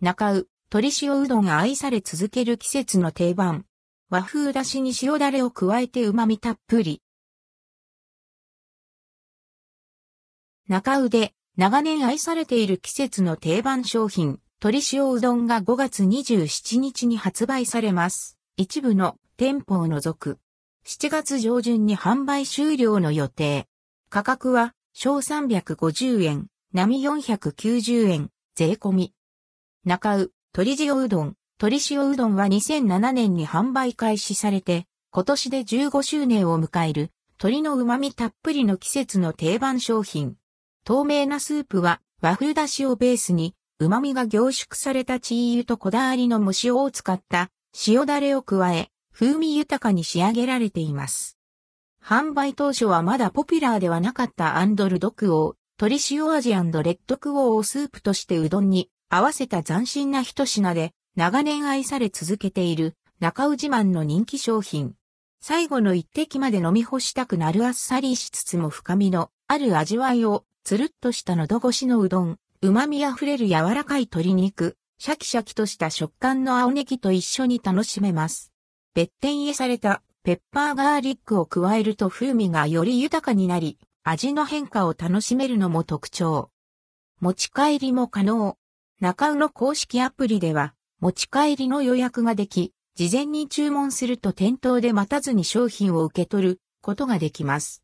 中う、鶏塩うどんが愛され続ける季節の定番。和風だしに塩だれを加えて旨味たっぷり。中うで、長年愛されている季節の定番商品、鶏塩うどんが5月27日に発売されます。一部の店舗を除く。7月上旬に販売終了の予定。価格は小350円、並490円、税込み。中う、鶏塩うどん、鶏塩うどんは2007年に販売開始されて、今年で15周年を迎える、鶏の旨味たっぷりの季節の定番商品。透明なスープは和風だしをベースに、旨味が凝縮されたチー油とこだわりの蒸しを使った塩だれを加え、風味豊かに仕上げられています。販売当初はまだポピュラーではなかったアンドルドクオー、鶏塩味レッドクオーをスープとしてうどんに合わせた斬新な一品で長年愛され続けているなか卯自慢の人気商品。最後の一滴まで飲み干したくなるあっさりしつつも深みのある味わいをつるっとした喉越しのうどん、旨味あふれる柔らかい鶏肉、シャキシャキとした食感の青ネギと一緒に楽しめます。別点入れされたペッパーガーリックを加えると風味がより豊かになり、味の変化を楽しめるのも特徴。持ち帰りも可能。中尾の公式アプリでは、持ち帰りの予約ができ、事前に注文すると店頭で待たずに商品を受け取ることができます。